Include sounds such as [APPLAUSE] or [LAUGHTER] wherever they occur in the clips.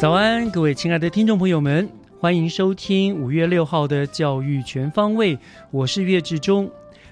早安，各位亲爱的听众朋友们，欢迎收听五月六号的《教育全方位》，我是岳志忠。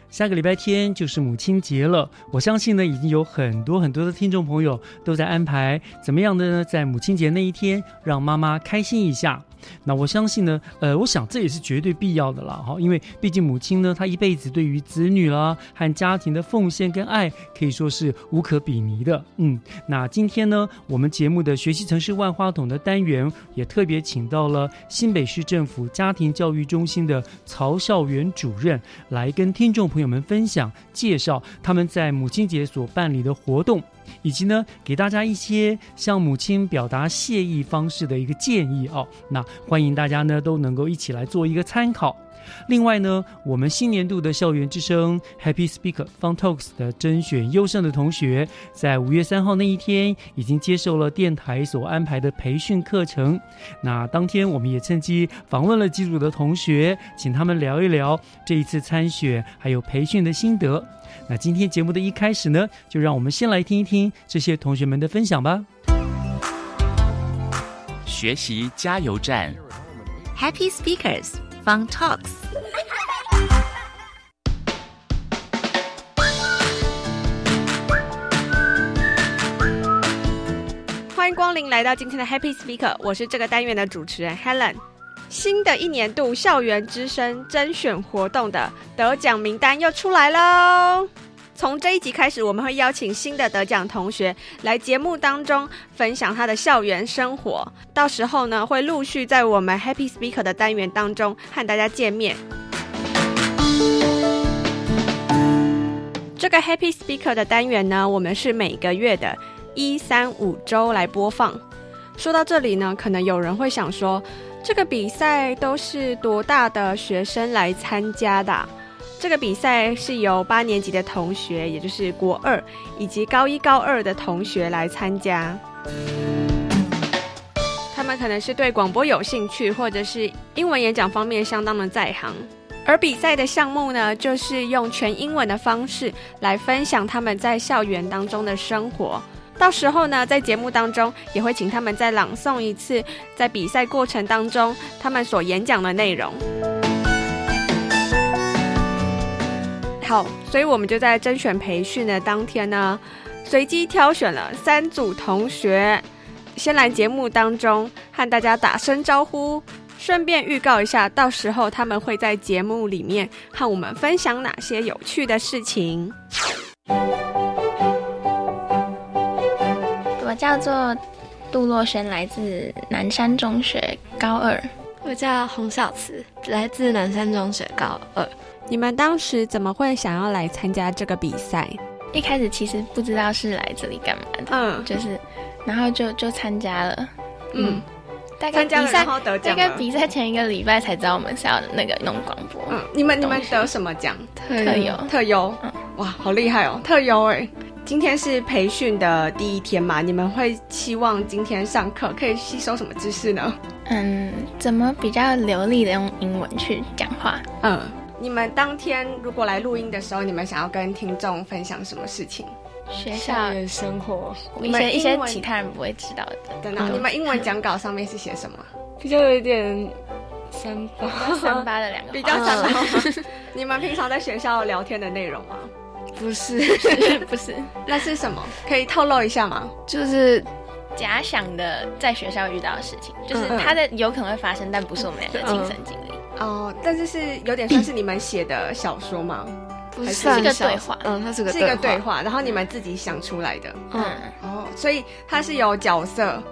下个礼拜天就是母亲节了，我相信呢，已经有很多很多的听众朋友都在安排怎么样的呢，在母亲节那一天让妈妈开心一下。那我相信呢，呃，我想这也是绝对必要的啦哈，因为毕竟母亲呢，她一辈子对于子女啦和家庭的奉献跟爱，可以说是无可比拟的。嗯，那今天呢，我们节目的学习城市万花筒的单元，也特别请到了新北市政府家庭教育中心的曹孝元主任，来跟听众朋友们分享介绍他们在母亲节所办理的活动。以及呢，给大家一些向母亲表达谢意方式的一个建议哦。那欢迎大家呢都能够一起来做一个参考。另外呢，我们新年度的校园之声 Happy Speaker Fun Talks 的甄选优胜的同学，在五月三号那一天已经接受了电台所安排的培训课程。那当天我们也趁机访问了几组的同学，请他们聊一聊这一次参选还有培训的心得。那今天节目的一开始呢，就让我们先来听一听这些同学们的分享吧。学习加油站，Happy Speakers Fun Talks。欢迎光临来到今天的 Happy Speaker，我是这个单元的主持人 Helen。新的一年度校园之声甄选活动的得奖名单又出来喽！从这一集开始，我们会邀请新的得奖同学来节目当中分享他的校园生活。到时候呢，会陆续在我们 Happy Speaker 的单元当中和大家见面。这个 Happy Speaker 的单元呢，我们是每个月的一三五周来播放。说到这里呢，可能有人会想说。这个比赛都是多大的学生来参加的？这个比赛是由八年级的同学，也就是国二以及高一、高二的同学来参加。他们可能是对广播有兴趣，或者是英文演讲方面相当的在行。而比赛的项目呢，就是用全英文的方式来分享他们在校园当中的生活。到时候呢，在节目当中也会请他们再朗诵一次，在比赛过程当中他们所演讲的内容。好，所以我们就在甄选培训的当天呢，随机挑选了三组同学，先来节目当中和大家打声招呼，顺便预告一下，到时候他们会在节目里面和我们分享哪些有趣的事情。叫做杜洛轩，来自南山中学高二。我叫洪小慈，来自南山中学高二。你们当时怎么会想要来参加这个比赛？一开始其实不知道是来这里干嘛的，嗯，就是，然后就就参加了，嗯，大概比赛大概比赛前一个礼拜才知道我们是要那个弄广播。嗯，你们你们得什么奖？特优，特优，嗯，哇，好厉害哦，特优哎。今天是培训的第一天嘛？你们会期望今天上课可以吸收什么知识呢？嗯，怎么比较流利的用英文去讲话？嗯，你们当天如果来录音的时候，你们想要跟听众分享什么事情？学校的生活，一些一些其他人不会知道的。等等，你们英文讲稿上面是写什么？比较有一点三八三八的两个，比较三八。[LAUGHS] 你们平常在学校聊天的内容吗？不是，[LAUGHS] 不是，那是什么？可以透露一下吗？就是假想的在学校遇到的事情，就是它的有可能会发生，但不是我们两个亲身经历。哦，但是是有点算是你们写的小说吗？不是，是个对话。嗯，它是个是一个对话，然后你们自己想出来的。嗯，哦，所以它是有角色，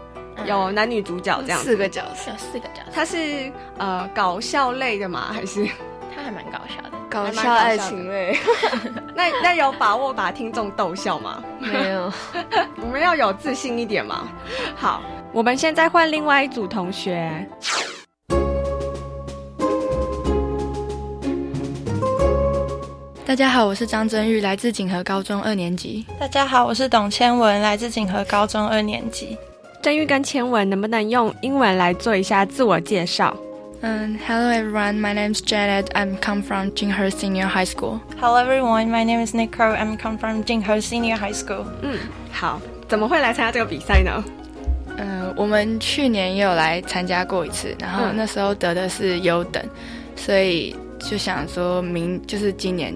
有男女主角这样四个角色，有四个角色。它是呃搞笑类的吗？还是 [LAUGHS] 它还蛮搞笑的，搞笑爱情类。[LAUGHS] 那那有把握把听众逗笑吗？没有，[LAUGHS] 我们要有自信一点嘛。好，我们现在换另外一组同学。大家好，我是张真玉，来自锦和高中二年级。大家好，我是董千文，来自锦和高中二年级。真玉跟千文能不能用英文来做一下自我介绍？嗯，Hello everyone, my name is Janet. I'm come from Jinghe Senior High School. Hello everyone, my name is Nico. I'm come from Jinghe Senior High School. 嗯，好，怎么会来参加这个比赛呢？嗯，我们去年也有来参加过一次，然后那时候得的是优等，所以就想说明就是今年。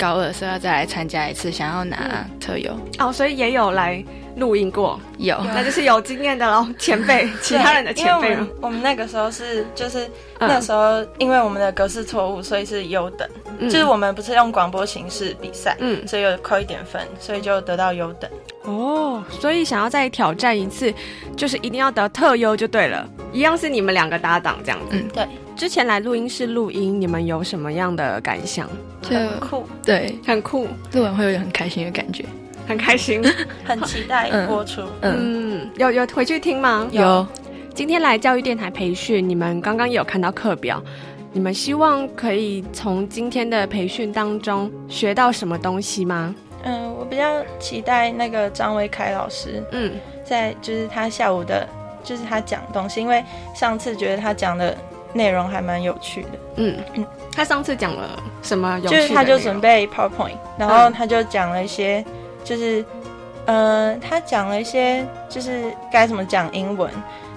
高二时候要再来参加一次，想要拿特优。哦，所以也有来录音过，有，那就是有经验的喽，前辈，[LAUGHS] 其他人的前辈。我们那个时候是，就是那时候，因为我们的格式错误，所以是优等，就是我们不是用广播形式比赛，嗯，所以有扣一点分，所以就得到优等。哦，所以想要再挑战一次，就是一定要得特优就对了，一样是你们两个搭档这样子，嗯，对。之前来录音室录音，你们有什么样的感想？很酷，对，很酷，录完会有很开心的感觉，很开心，[LAUGHS] 很期待播出。嗯，有有回去听吗？有。今天来教育电台培训，你们刚刚也有看到课表，你们希望可以从今天的培训当中学到什么东西吗？嗯，我比较期待那个张维凯老师，嗯，在就是他下午的，就是他讲东西，因为上次觉得他讲的。内容还蛮有趣的，嗯嗯，他上次讲了什么？就是他就准备 PowerPoint，然后他就讲了一些，就是，呃，他讲了一些，就是该怎么讲英文，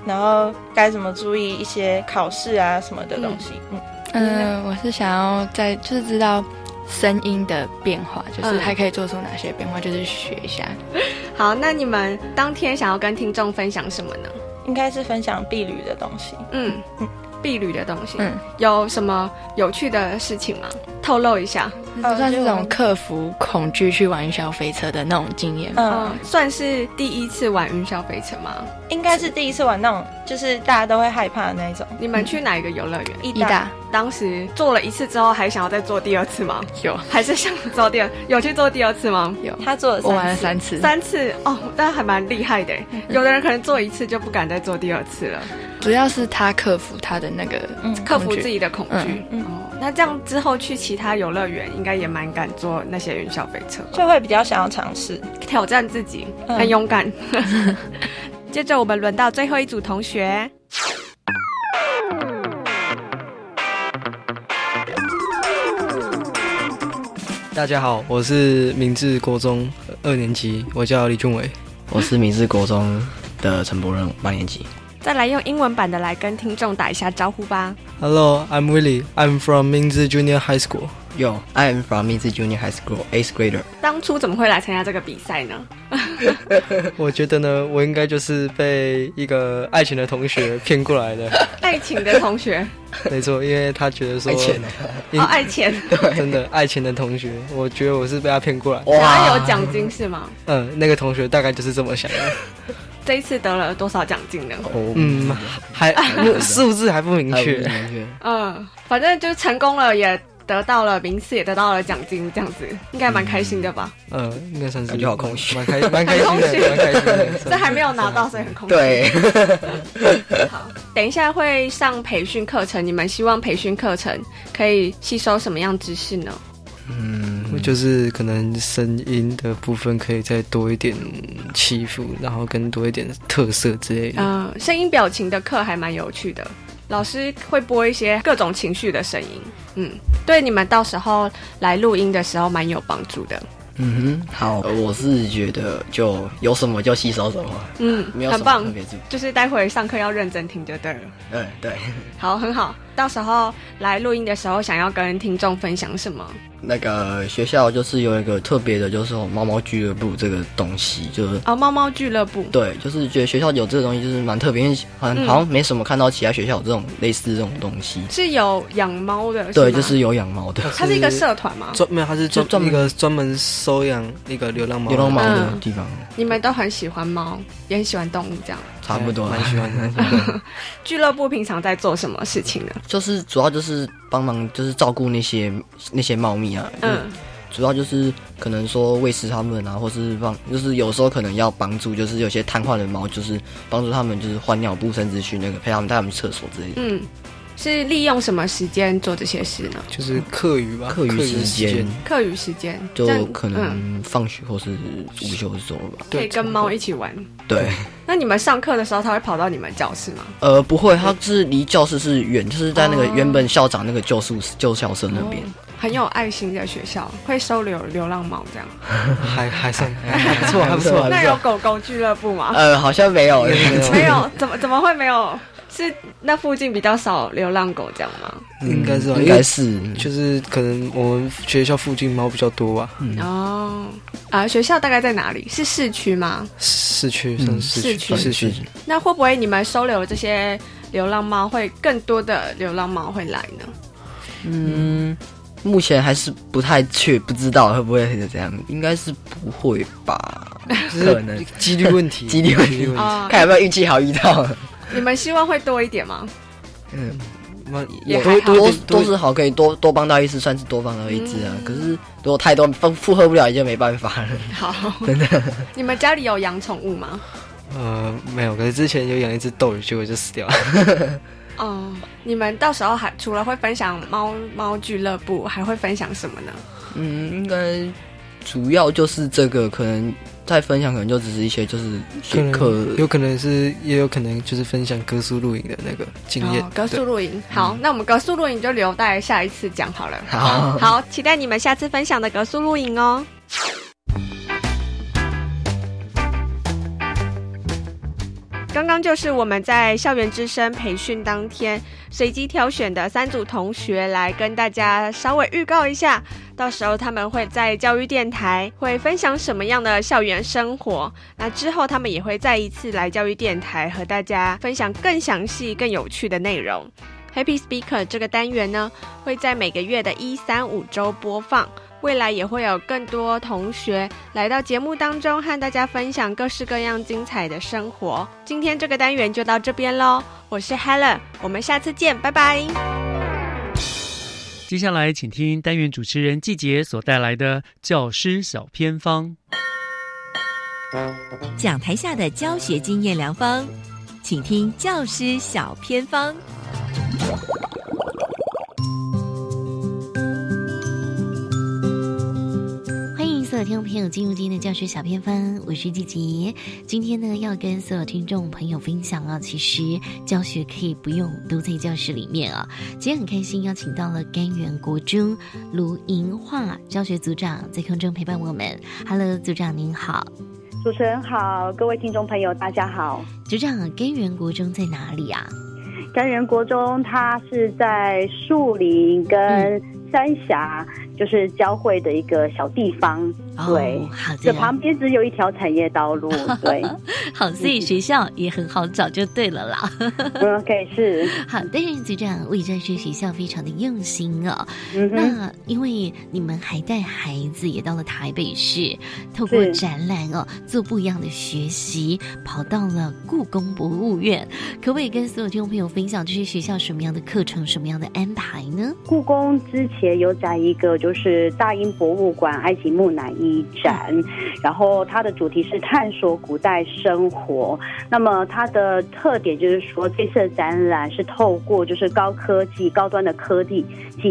然后该怎么注意一些考试啊什么的东西。嗯嗯，我是想要在就是知道声音的变化，就是还可以做出哪些变化，就是学一下。[LAUGHS] 好，那你们当天想要跟听众分享什么呢？应该是分享碧旅的东西。嗯嗯。避旅的东西，嗯，有什么有趣的事情吗？透露一下，算是这种克服恐惧去玩云霄飞车的那种经验。嗯，算是第一次玩云霄飞车吗？应该是第一次玩那种，就是大家都会害怕的那种。你们去哪一个游乐园？一大。当时做了一次之后，还想要再做第二次吗？有，还是想做第二？有去做第二次吗？有。他做了，我玩了三次。三次哦，但还蛮厉害的。有的人可能做一次就不敢再做第二次了。主要是他克服他的那个，克服自己的恐惧。哦，那这样之后去其他游乐园，应该也蛮敢坐那些云霄飞车，就会比较想要尝试挑战自己，很勇敢。[LAUGHS] 接着我们轮到最后一组同学。大家好，我是明治国中二年级，我叫李俊伟。我是明治国中的陈柏任，八年级。再来用英文版的来跟听众打一下招呼吧。Hello, I'm Willie. I'm from Mingzi Junior High School. Yo, I am from Mingzi Junior High School, eighth grader. 当初怎么会来参加这个比赛呢？[LAUGHS] 我觉得呢，我应该就是被一个爱情的同学骗过来的。[LAUGHS] 爱情的同学，没错，因为他觉得说爱钱，哦，爱钱，[LAUGHS] 真的爱钱的同学，我觉得我是被他骗过来。他，有奖金是吗？嗯，那个同学大概就是这么想的。这一次得了多少奖金呢？嗯，还 [LAUGHS] 数字还不明确。嗯，反正就成功了，也得到了名次，也得到了奖金，这样子应该蛮开心的吧？嗯，应该算是感觉好空虚，蛮开蛮开心的，蛮开心的。[LAUGHS] 这 [LAUGHS] 还没有拿到，所以很空虚。对。好，等一下会上培训课程，你们希望培训课程可以吸收什么样知识呢？嗯，就是可能声音的部分可以再多一点起伏，然后更多一点特色之类的。嗯，声音表情的课还蛮有趣的，老师会播一些各种情绪的声音。嗯，对你们到时候来录音的时候蛮有帮助的。嗯哼，好，我是觉得就有什么就吸收什么，嗯，没有很棒，特别就是待会上课要认真听就对了。对对，好，很好。到时候来录音的时候，想要跟听众分享什么？那个学校就是有一个特别的，就是猫猫俱乐部这个东西，就是啊，猫猫俱乐部。对，就是觉得学校有这个东西，就是蛮特别，好像好像没什么看到其他学校有这种类似这种东西。是有养猫的，对，就是有养猫的。它是一个社团吗？专没有，它是专一个专门收养那个流浪猫、流浪猫的地方。你们都很喜欢猫，也很喜欢动物，这样差不多，蛮喜欢的。[LAUGHS] 俱乐部平常在做什么事情呢？就是主要就是帮忙，就是照顾那些那些猫咪啊。嗯。主要就是可能说喂食它们啊，或是帮，就是有时候可能要帮助，就是有些瘫痪的猫，就是帮助他们，就是换尿布，甚至去那个陪他们带他们去厕所之类的。嗯。是利用什么时间做这些事呢？就是课余吧，课余时间，课余时间就可能放学或是午休的时候吧，可以跟猫一起玩。对。那你们上课的时候，它会跑到你们教室吗？呃，不会，它是离教室是远，就是在那个原本校长那个旧宿旧校舍那边。很有爱心的学校，会收留流浪猫这样。还还算 [LAUGHS] 还不错，还不错。那有狗狗俱乐部吗？呃，好像没有，没有，怎么怎么会没有？是那附近比较少流浪狗这样吗？应该是，应该是，就是可能我们学校附近猫比较多吧。哦，啊，学校大概在哪里？是市区吗？市区，市区，市区。那会不会你们收留这些流浪猫，会更多的流浪猫会来呢？嗯，目前还是不太确，不知道会不会是这样。应该是不会吧？可能几率问题，几率问题，看有没有运气好遇到。你们希望会多一点吗？嗯，也多多都是好，可以多多帮到一只，算是多帮到一只啊。可是如果太多负负荷不了，也就没办法了。好，[LAUGHS] 真的。你们家里有养宠物吗？呃，没有。可是之前有养一只斗鱼，结果就死掉了。[LAUGHS] 哦，你们到时候还除了会分享猫猫俱乐部，还会分享什么呢？嗯，应该主要就是这个可能。再分享可能就只是一些就是课，有可能是也有可能就是分享格数露营的那个经验。格数露营，好，那我们格数露营就留待下一次讲好了。好，好，期待你们下次分享的格数露营哦。刚刚就是我们在校园之声培训当天随机挑选的三组同学来跟大家稍微预告一下，到时候他们会在教育电台会分享什么样的校园生活。那之后他们也会再一次来教育电台和大家分享更详细、更有趣的内容。Happy Speaker 这个单元呢，会在每个月的一、三、五周播放。未来也会有更多同学来到节目当中，和大家分享各式各样精彩的生活。今天这个单元就到这边喽，我是 Helen，我们下次见，拜拜。接下来，请听单元主持人季杰所带来的教师小偏方，讲台下的教学经验良方，请听教师小偏方。听众朋友，进入今天的教学小偏方，我是季杰。今天呢，要跟所有听众朋友分享啊，其实教学可以不用都在教室里面啊。今天很开心，邀请到了甘源国中卢银化教学组长在空中陪伴我们。Hello，组长您好，主持人好，各位听众朋友大家好。组长，甘源国中在哪里啊？甘源国中，它是在树林跟三峡。就是交汇的一个小地方，对，好这旁边只有一条产业道路，对，[LAUGHS] 好，所以学校也很好找，就对了啦。OK，是 [LAUGHS] 好，担任组长为这些学校非常的用心哦。那因为你们还带孩子也到了台北市，透过展览哦，做不一样的学习，跑到了故宫博物院，可不可以跟所有听众朋友分享这些学校什么样的课程，什么样的安排呢？故宫之前有在一个。就是大英博物馆埃及木乃伊一展，然后它的主题是探索古代生活。那么它的特点就是说，这次展览是透过就是高科技、高端的科技，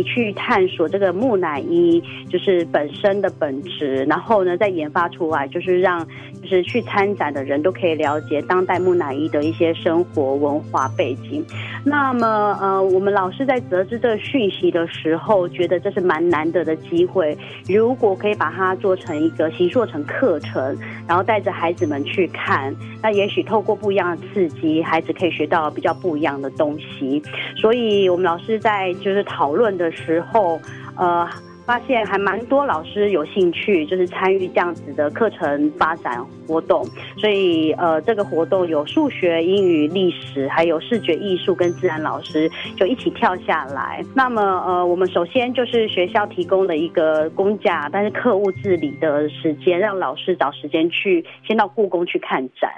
去探索这个木乃伊就是本身的本质，然后呢再研发出来，就是让就是去参展的人都可以了解当代木乃伊的一些生活文化背景。那么呃，我们老师在得知这个讯息的时候，觉得这是蛮难得的机会。如果可以把它做成成一个形塑成课程，然后带着孩子们去看，那也许透过不一样的刺激，孩子可以学到比较不一样的东西。所以我们老师在就是讨论的时候，呃。发现还蛮多老师有兴趣，就是参与这样子的课程发展活动，所以呃，这个活动有数学、英语、历史，还有视觉艺术跟自然老师就一起跳下来。那么呃，我们首先就是学校提供了一个公假，但是课务自理的时间，让老师找时间去先到故宫去看展。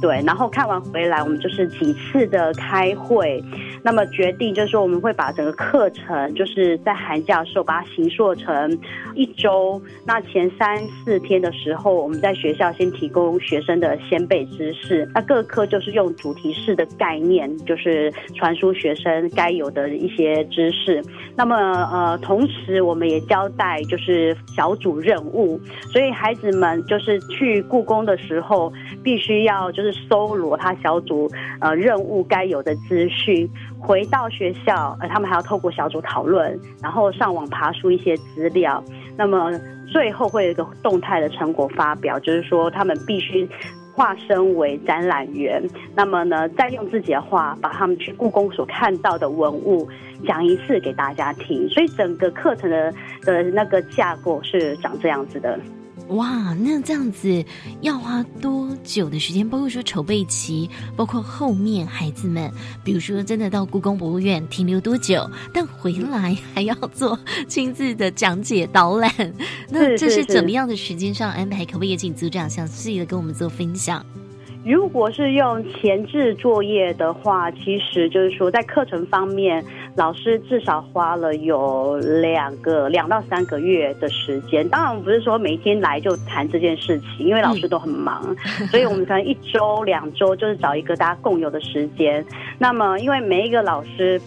对，然后看完回来，我们就是几次的开会，那么决定就是说我们会把整个课程，就是在寒假的时候把它形塑成一周。那前三四天的时候，我们在学校先提提供学生的先辈知识，那各科就是用主题式的概念，就是传输学生该有的一些知识。那么呃，同时我们也交代就是小组任务，所以孩子们就是去故宫的时候，必须要。就是搜罗他小组呃任务该有的资讯，回到学校，呃，他们还要透过小组讨论，然后上网爬出一些资料。那么最后会有一个动态的成果发表，就是说他们必须化身为展览员，那么呢，再用自己的话把他们去故宫所看到的文物讲一次给大家听。所以整个课程的的那个架构是长这样子的。哇，那这样子要花多久的时间？包括说筹备期，包括后面孩子们，比如说真的到故宫博物院停留多久，但回来还要做亲自的讲解导览，那这是怎么样的时间上安排？可不可以请组长详细的跟我们做分享？如果是用前置作业的话，其实就是说在课程方面，老师至少花了有两个两到三个月的时间。当然我们不是说每一天来就谈这件事情，因为老师都很忙，[LAUGHS] 所以我们可能一周两周就是找一个大家共有的时间。那么因为每一个老师。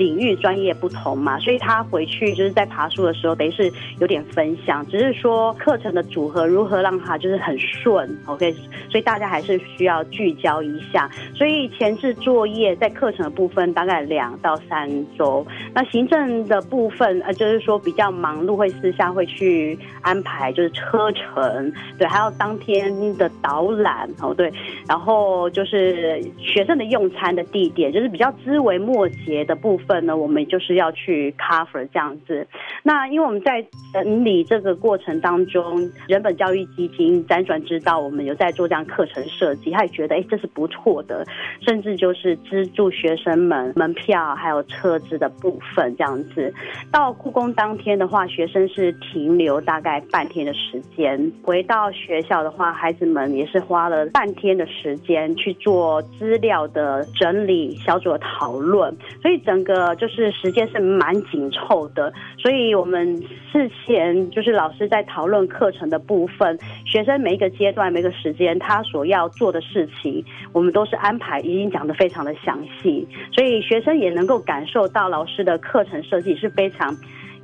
领域专业不同嘛，所以他回去就是在爬树的时候，等于是有点分享，只是说课程的组合如何让他就是很顺，OK，所以大家还是需要聚焦一下。所以前置作业在课程的部分大概两到三周，那行政的部分呃就是说比较忙碌，会私下会去安排就是车程，对，还有当天的导览哦，对，然后就是学生的用餐的地点，就是比较枝微末节的部分。本呢，我们就是要去 cover 这样子。那因为我们在整理这个过程当中，人本教育基金辗转知道我们有在做这样课程设计，他也觉得哎这是不错的，甚至就是资助学生们门票还有车子的部分这样子。到故宫当天的话，学生是停留大概半天的时间，回到学校的话，孩子们也是花了半天的时间去做资料的整理、小组的讨论，所以整个。呃，就是时间是蛮紧凑的，所以我们事前就是老师在讨论课程的部分，学生每一个阶段、每个时间他所要做的事情，我们都是安排已经讲得非常的详细，所以学生也能够感受到老师的课程设计是非常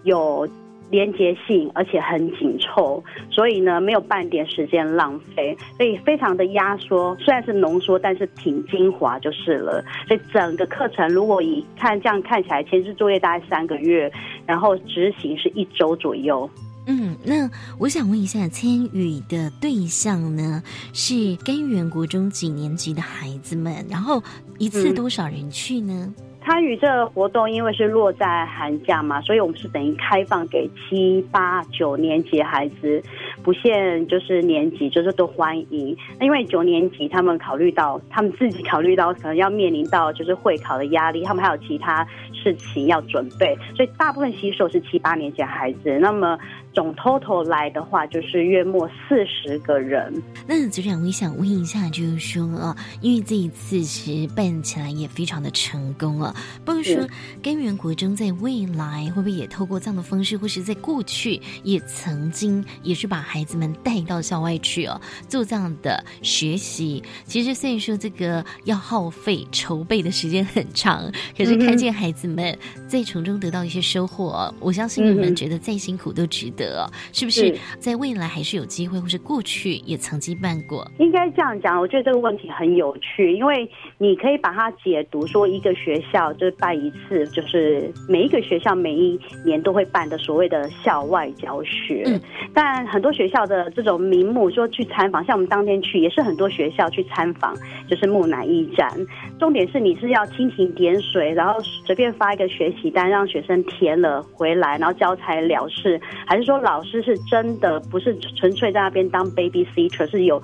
有。连接性，而且很紧凑，所以呢，没有半点时间浪费，所以非常的压缩，虽然是浓缩，但是挺精华就是了。所以整个课程，如果以看这样看起来，前置作业大概三个月，然后执行是一周左右。嗯，那我想问一下，参与的对象呢是根源国中几年级的孩子们？然后一次多少人去呢？参与这个活动，因为是落在寒假嘛，所以我们是等于开放给七八九年级孩子，不限就是年级，就是都欢迎。那因为九年级他们考虑到他们自己考虑到可能要面临到就是会考的压力，他们还有其他事情要准备，所以大部分吸收是七八年级孩子。那么。总 total 来的话，就是月末四十个人。那组长，我想问一下，就是说啊，因为这一次其实办起来也非常的成功啊，不是说根源国中在未来会不会也透过这样的方式，或是在过去也曾经也是把孩孩子们带到校外去哦，做这样的学习。其实虽然说这个要耗费筹备的时间很长，可是看见孩子们在从中得到一些收获，我相信你们觉得再辛苦都值得。是不是在未来还是有机会，或是过去也曾经办过？应该这样讲，我觉得这个问题很有趣，因为你可以把它解读说，一个学校就是办一次，就是每一个学校每一年都会办的所谓的校外教学。嗯，但很多学校的这种名目说去参访，像我们当天去也是很多学校去参访，就是木乃伊展。重点是你是要蜻蜓点水，然后随便发一个学习单让学生填了回来，然后交材了事，还是说老师是真的不是纯粹在那边当 baby teacher，是有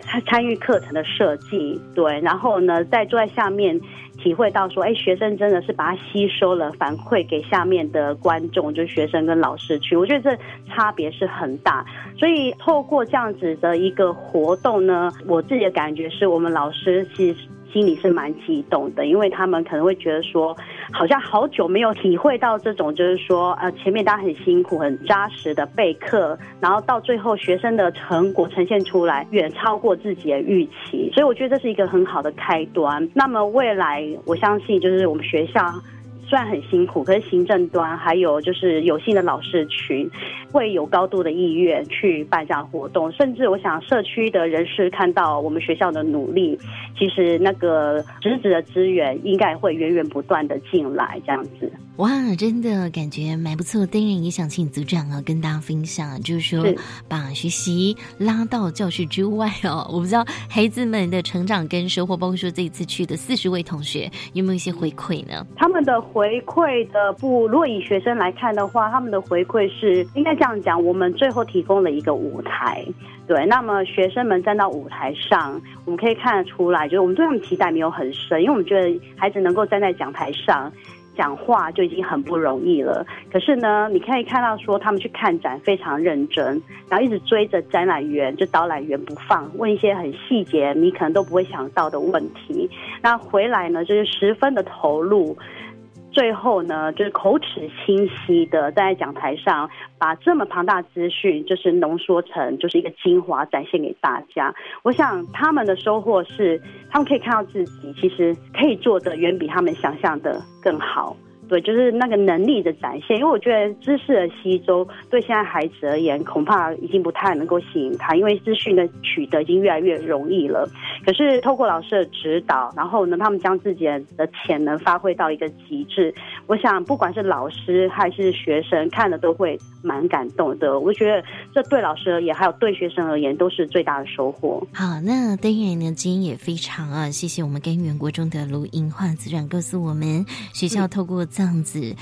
参参与课程的设计，对，然后呢再坐在下面体会到说，哎，学生真的是把它吸收了，反馈给下面的观众，就是学生跟老师去，我觉得这差别是很大。所以透过这样子的一个活动呢，我自己的感觉是我们老师其实。心里是蛮激动的，因为他们可能会觉得说，好像好久没有体会到这种，就是说，呃，前面大家很辛苦、很扎实的备课，然后到最后学生的成果呈现出来，远超过自己的预期，所以我觉得这是一个很好的开端。那么未来，我相信就是我们学校。虽然很辛苦，可是行政端还有就是有心的老师群，会有高度的意愿去办这样活动。甚至我想，社区的人士看到我们学校的努力，其实那个实质的资源应该会源源不断的进来，这样子。哇，真的感觉蛮不错。当然也想请组长啊跟大家分享，就是说把学习拉到教室之外哦。我不知道孩子们的成长跟收获，包括说这一次去的四十位同学有没有一些回馈呢？他们的回馈的不，如果以学生来看的话，他们的回馈是应该这样讲：我们最后提供了一个舞台，对。那么学生们站到舞台上，我们可以看得出来，就是我们对他们期待没有很深，因为我们觉得孩子能够站在讲台上。讲话就已经很不容易了，可是呢，你可以看到说他们去看展非常认真，然后一直追着展览员就导览员不放，问一些很细节你可能都不会想到的问题，那回来呢就是十分的投入。最后呢，就是口齿清晰的在讲台上把这么庞大资讯，就是浓缩成就是一个精华展现给大家。我想他们的收获是，他们可以看到自己其实可以做的远比他们想象的更好。对，就是那个能力的展现，因为我觉得知识的吸收对现在孩子而言，恐怕已经不太能够吸引他，因为资讯的取得已经越来越容易了。可是透过老师的指导，然后呢，他们将自己的潜能发挥到一个极致，我想不管是老师还是学生看了都会蛮感动的。我觉得这对老师而言，还有对学生而言，都是最大的收获。好，那当然呢，今天也非常啊，谢谢我们跟元国中的卢英化组长告诉我们，学校透过。这样子，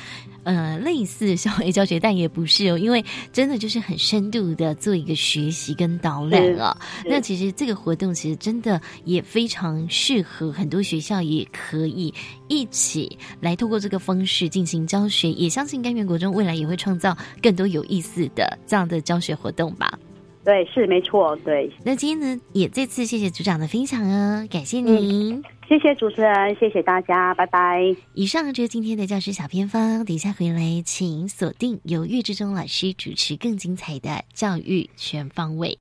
呃，类似校外教学，但也不是哦，因为真的就是很深度的做一个学习跟导览啊。那其实这个活动其实真的也非常适合很多学校，也可以一起来透过这个方式进行教学。也相信甘源国中未来也会创造更多有意思的这样的教学活动吧。对，是没错，对。那今天呢，也再次谢谢组长的分享哦，感谢您。谢谢主持人，谢谢大家，拜拜。以上就是今天的教师小偏方，等一下回来请锁定由岳志忠老师主持更精彩的教育全方位。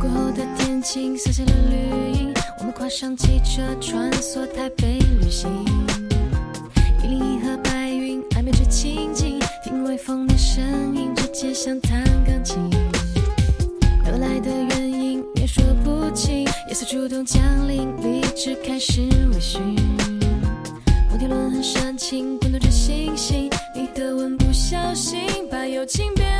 过后的天晴洒下了绿荫，我们跨上汽车穿梭台北旅行。一零一和白云暧昧着情景，微风的声音，直接像弹钢琴。得来的原因也说不清，夜色主动降临，理智开始微醺。摩天轮很煽情，滚动着星星，你的吻不小心把友情变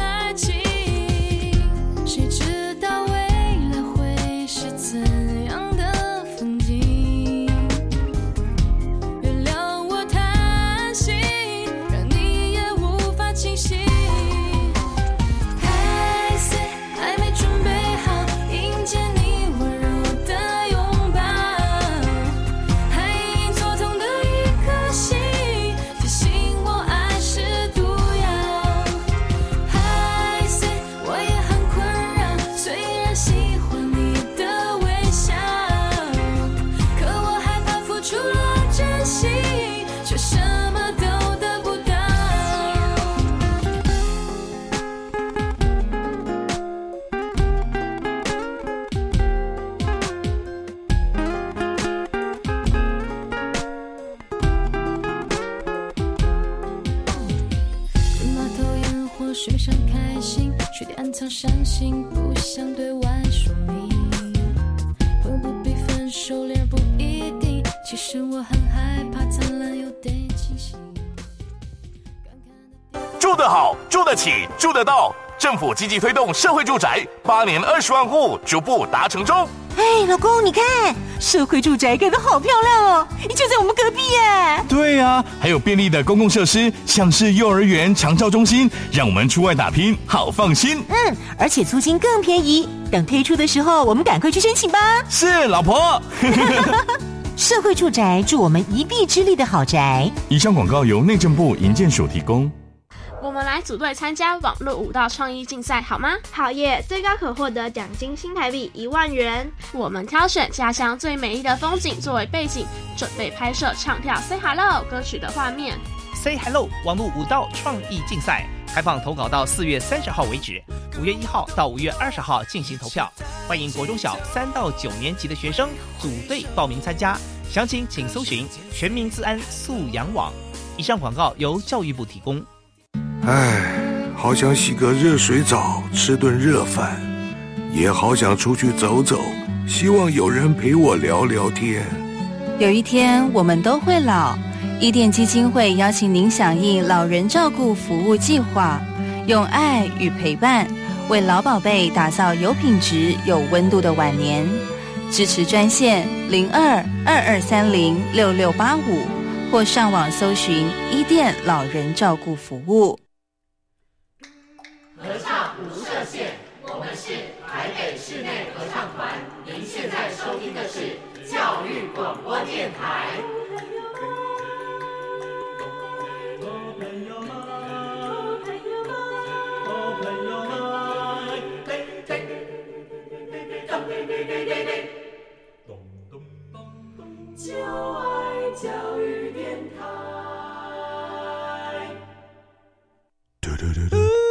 积极推动社会住宅，八年二十万户逐步达成中。哎，老公，你看社会住宅盖得好漂亮哦，就在我们隔壁耶。对呀，还有便利的公共设施，像是幼儿园、长照中心，让我们出外打拼好放心。嗯，而且租金更便宜。等推出的时候，我们赶快去申请吧。是，老婆。[LAUGHS] [LAUGHS] 社会住宅，助我们一臂之力的好宅。以上广告由内政部营建署提供。我们来组队参加网络舞蹈创意竞赛，好吗？好耶！最高可获得奖金新台币一万元。我们挑选家乡最美丽的风景作为背景，准备拍摄唱跳《Say Hello》歌曲的画面。Say Hello 网络舞蹈创意竞赛开放投稿到四月三十号为止，五月一号到五月二十号进行投票。欢迎国中小三到九年级的学生组队报名参加，详情请搜寻全民自安素养网。以上广告由教育部提供。唉，好想洗个热水澡，吃顿热饭，也好想出去走走，希望有人陪我聊聊天。有一天我们都会老，伊甸基金会邀请您响应老人照顾服务计划，用爱与陪伴为老宝贝打造有品质、有温度的晚年。支持专线零二二二三零六六八五，或上网搜寻伊甸老人照顾服务。合唱无设限，我们是台北室内合唱团。您现在收听的是教育广播电台。就爱教育电台。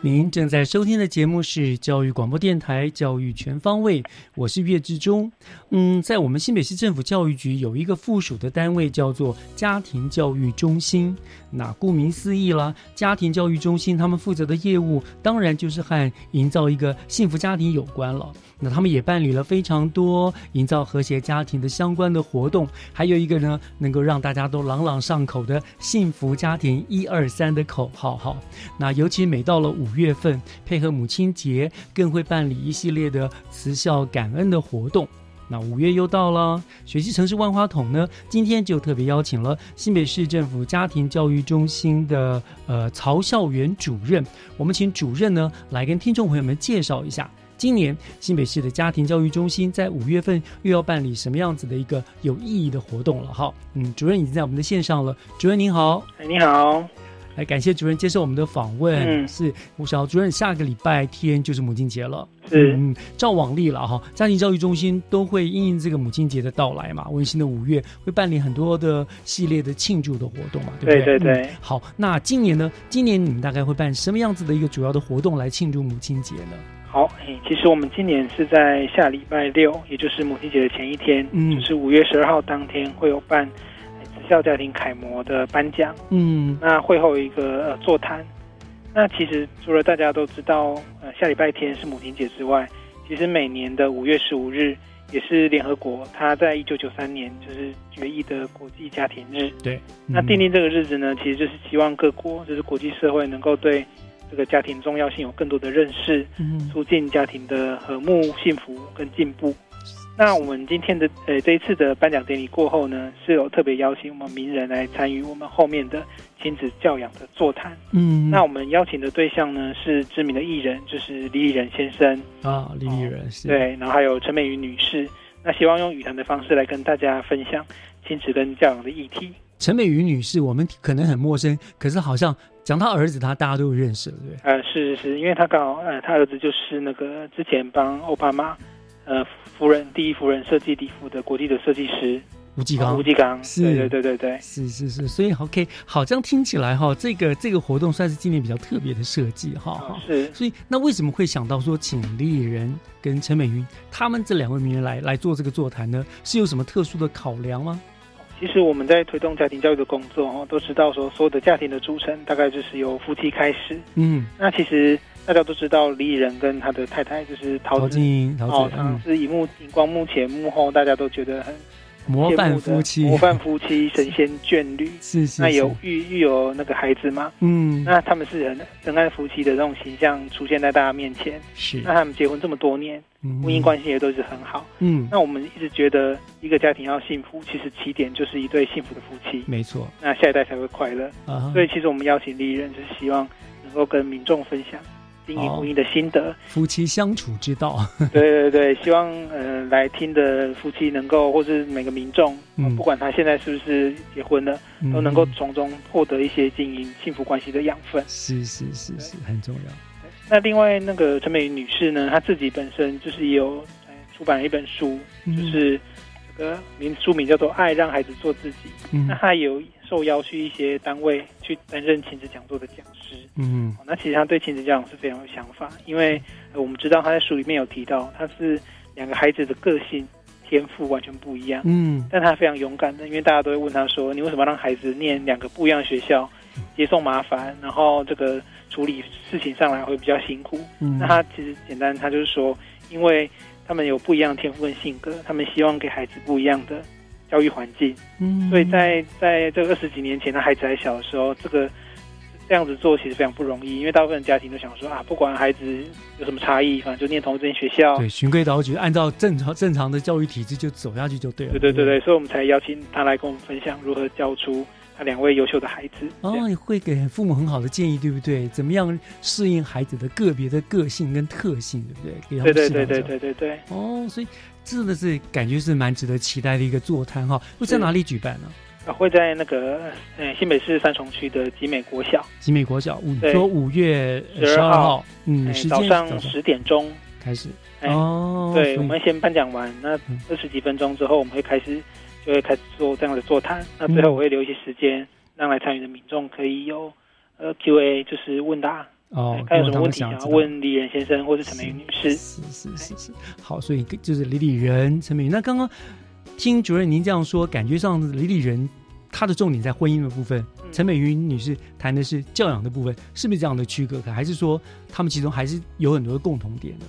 您正在收听的节目是教育广播电台《教育全方位》，我是岳志忠。嗯，在我们新北市政府教育局有一个附属的单位叫做家庭教育中心。那顾名思义啦，家庭教育中心他们负责的业务，当然就是和营造一个幸福家庭有关了。那他们也办理了非常多营造和谐家庭的相关的活动，还有一个呢，能够让大家都朗朗上口的幸福家庭一二三的口号哈。那尤其每到了五月份，配合母亲节，更会办理一系列的慈孝感恩的活动。那五月又到了，学习城市万花筒呢，今天就特别邀请了新北市政府家庭教育中心的呃曹校园主任，我们请主任呢来跟听众朋友们介绍一下。今年新北市的家庭教育中心在五月份又要办理什么样子的一个有意义的活动了？哈，嗯，主任已经在我们的线上了。主任您好，哎，你好，来感谢主任接受我们的访问。嗯，是吴晓主任，下个礼拜天就是母亲节了。是，嗯，照往例了哈，家庭教育中心都会因应这个母亲节的到来嘛，温馨的五月会办理很多的系列的庆祝的活动嘛，对不对？对对对。好，那今年呢？今年你们大概会办什么样子的一个主要的活动来庆祝母亲节呢？好，其实我们今年是在下礼拜六，也就是母亲节的前一天，嗯，就是五月十二号当天会有办职校家庭楷模的颁奖，嗯，那会后一个呃座谈。那其实除了大家都知道，呃，下礼拜天是母亲节之外，其实每年的五月十五日也是联合国它在一九九三年就是决议的国际家庭日。对，那订定这个日子呢，其实就是希望各国就是国际社会能够对。这个家庭重要性有更多的认识，促进家庭的和睦、幸福跟进步。那我们今天的呃这一次的颁奖典礼过后呢，是有特别邀请我们名人来参与我们后面的亲子教养的座谈。嗯，那我们邀请的对象呢是知名的艺人，就是李李仁先生啊，李李仁是对，然后还有陈美云女士。那希望用语谈的方式来跟大家分享亲子跟教养的议题。陈美云女士，我们可能很陌生，可是好像。讲他儿子，他大家都认识了，对呃，是是是，因为他刚好，呃，他儿子就是那个之前帮奥巴马，呃夫人第一夫人设计礼服的国际的设计师。吴继刚，吴继刚，是，对对对对，是是是，所以 OK，好，这样听起来哈，这个这个活动算是今年比较特别的设计哈，是，所以那为什么会想到说请丽人跟陈美云他们这两位名人来来做这个座谈呢？是有什么特殊的考量吗？其实我们在推动家庭教育的工作哦，都知道说所有的家庭的组成大概就是由夫妻开始，嗯，那其实大家都知道李李仁跟他的太太就是陶晶莹，哦，常常是荧幕荧光幕前幕后大家都觉得很。模范夫妻，模范夫妻，神仙眷侣，[LAUGHS] 是是。那有育育有那个孩子吗？嗯，那他们是很恩爱夫妻的这种形象出现在大家面前。是。那他们结婚这么多年，婚姻关系也都是很好。嗯。那我们一直觉得一个家庭要幸福，其实起点就是一对幸福的夫妻。没错。那下一代才会快乐。啊。所以其实我们邀请利人，就是希望能够跟民众分享。经营婚姻的心得，夫妻相处之道。[LAUGHS] [LAUGHS] 对对对，希望呃来听的夫妻能够，或是每个民众，不管他现在是不是结婚了，都能够从中获得一些经营幸福关系的养分。是是是是，很重要。那另外那个陈美女士呢，她自己本身就是也有出版了一本书，就是这个名书名叫做《爱让孩子做自己》。那她有受邀去一些单位去担任亲子讲座的讲师。嗯，那其实他对亲子教养是非常有想法，因为我们知道他在书里面有提到，他是两个孩子的个性天赋完全不一样。嗯，但他非常勇敢的，因为大家都会问他说：“你为什么让孩子念两个不一样的学校，接送麻烦，然后这个处理事情上来会比较辛苦？”嗯，那他其实简单，他就是说，因为他们有不一样的天赋跟性格，他们希望给孩子不一样的教育环境。嗯，所以在在这个二十几年前，他孩子还小的时候，这个。这样子做其实非常不容易，因为大部分家庭都想说啊，不管孩子有什么差异，反正就念同一间学校。对，循规蹈矩，按照正常正常的教育体制就走下去就对了。对对对对，所以我们才邀请他来跟我们分享如何教出他两位优秀的孩子。哦，会给父母很好的建议，对不对？怎么样适应孩子的个别的个性跟特性，对不对？对对对对对对对。哦，所以真的是感觉是蛮值得期待的一个座谈哈。会在哪里举办呢？啊会在那个呃新北市三重区的集美国小，集美国小五说五月十二号，嗯，早上十点钟开始。哦，对，我们先颁奖完，那二十几分钟之后，我们会开始就会开始做这样的座谈。那最后我会留一些时间，让来参与的民众可以有呃 Q&A，就是问答。哦，看有什么问题想要问李仁先生或是陈美女士。是是是是，好，所以就是李李仁、陈美云。那刚刚。听主任您这样说，感觉上李李仁他的重点在婚姻的部分，陈美云女士谈的是教养的部分，是不是这样的区隔？还是说他们其中还是有很多的共同点呢？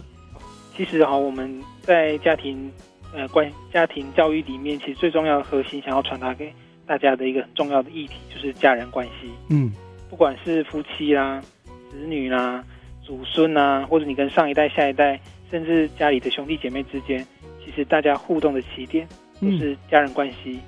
其实哈，我们在家庭呃关家庭教育里面，其实最重要的核心，想要传达给大家的一个很重要的议题，就是家人关系。嗯，不管是夫妻啦、子女啦、祖孙啊，或者你跟上一代、下一代，甚至家里的兄弟姐妹之间，其实大家互动的起点。都是家人关系，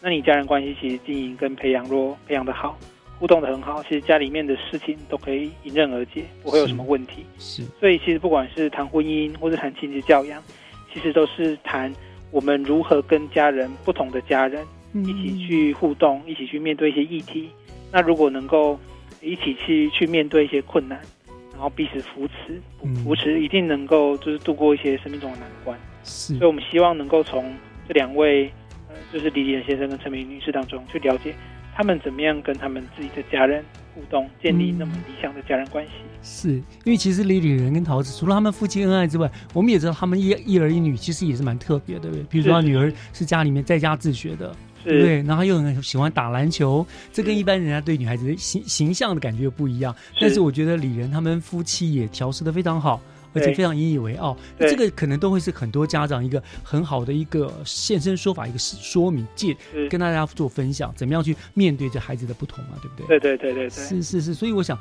那你家人关系其实经营跟培养，若培养的好，互动的很好，其实家里面的事情都可以迎刃而解，不会有什么问题。是，所以其实不管是谈婚姻或者谈亲子教养，其实都是谈我们如何跟家人不同的家人一起去互动，一起去面对一些议题。那如果能够一起去去面对一些困难，然后彼此扶持，扶持一定能够就是度过一些生命中的难关。是，所以我们希望能够从这两位，呃，就是李李仁先生跟陈明女士当中，去了解他们怎么样跟他们自己的家人互动，建立那么理想的家人关系。是因为其实李李仁跟桃子，除了他们夫妻恩爱之外，我们也知道他们一一儿一女，其实也是蛮特别的，对？比如说，女儿是家里面在家自学的，对？然后又很喜欢打篮球，这跟一般人家对女孩子的形形象的感觉不一样。但是我觉得李仁他们夫妻也调试的非常好。而且非常引以为傲，这个可能都会是很多家长一个很好的一个现身说法，一个说明借跟大家做分享，怎么样去面对这孩子的不同嘛，对不对？对对对对对，是是是，所以我想。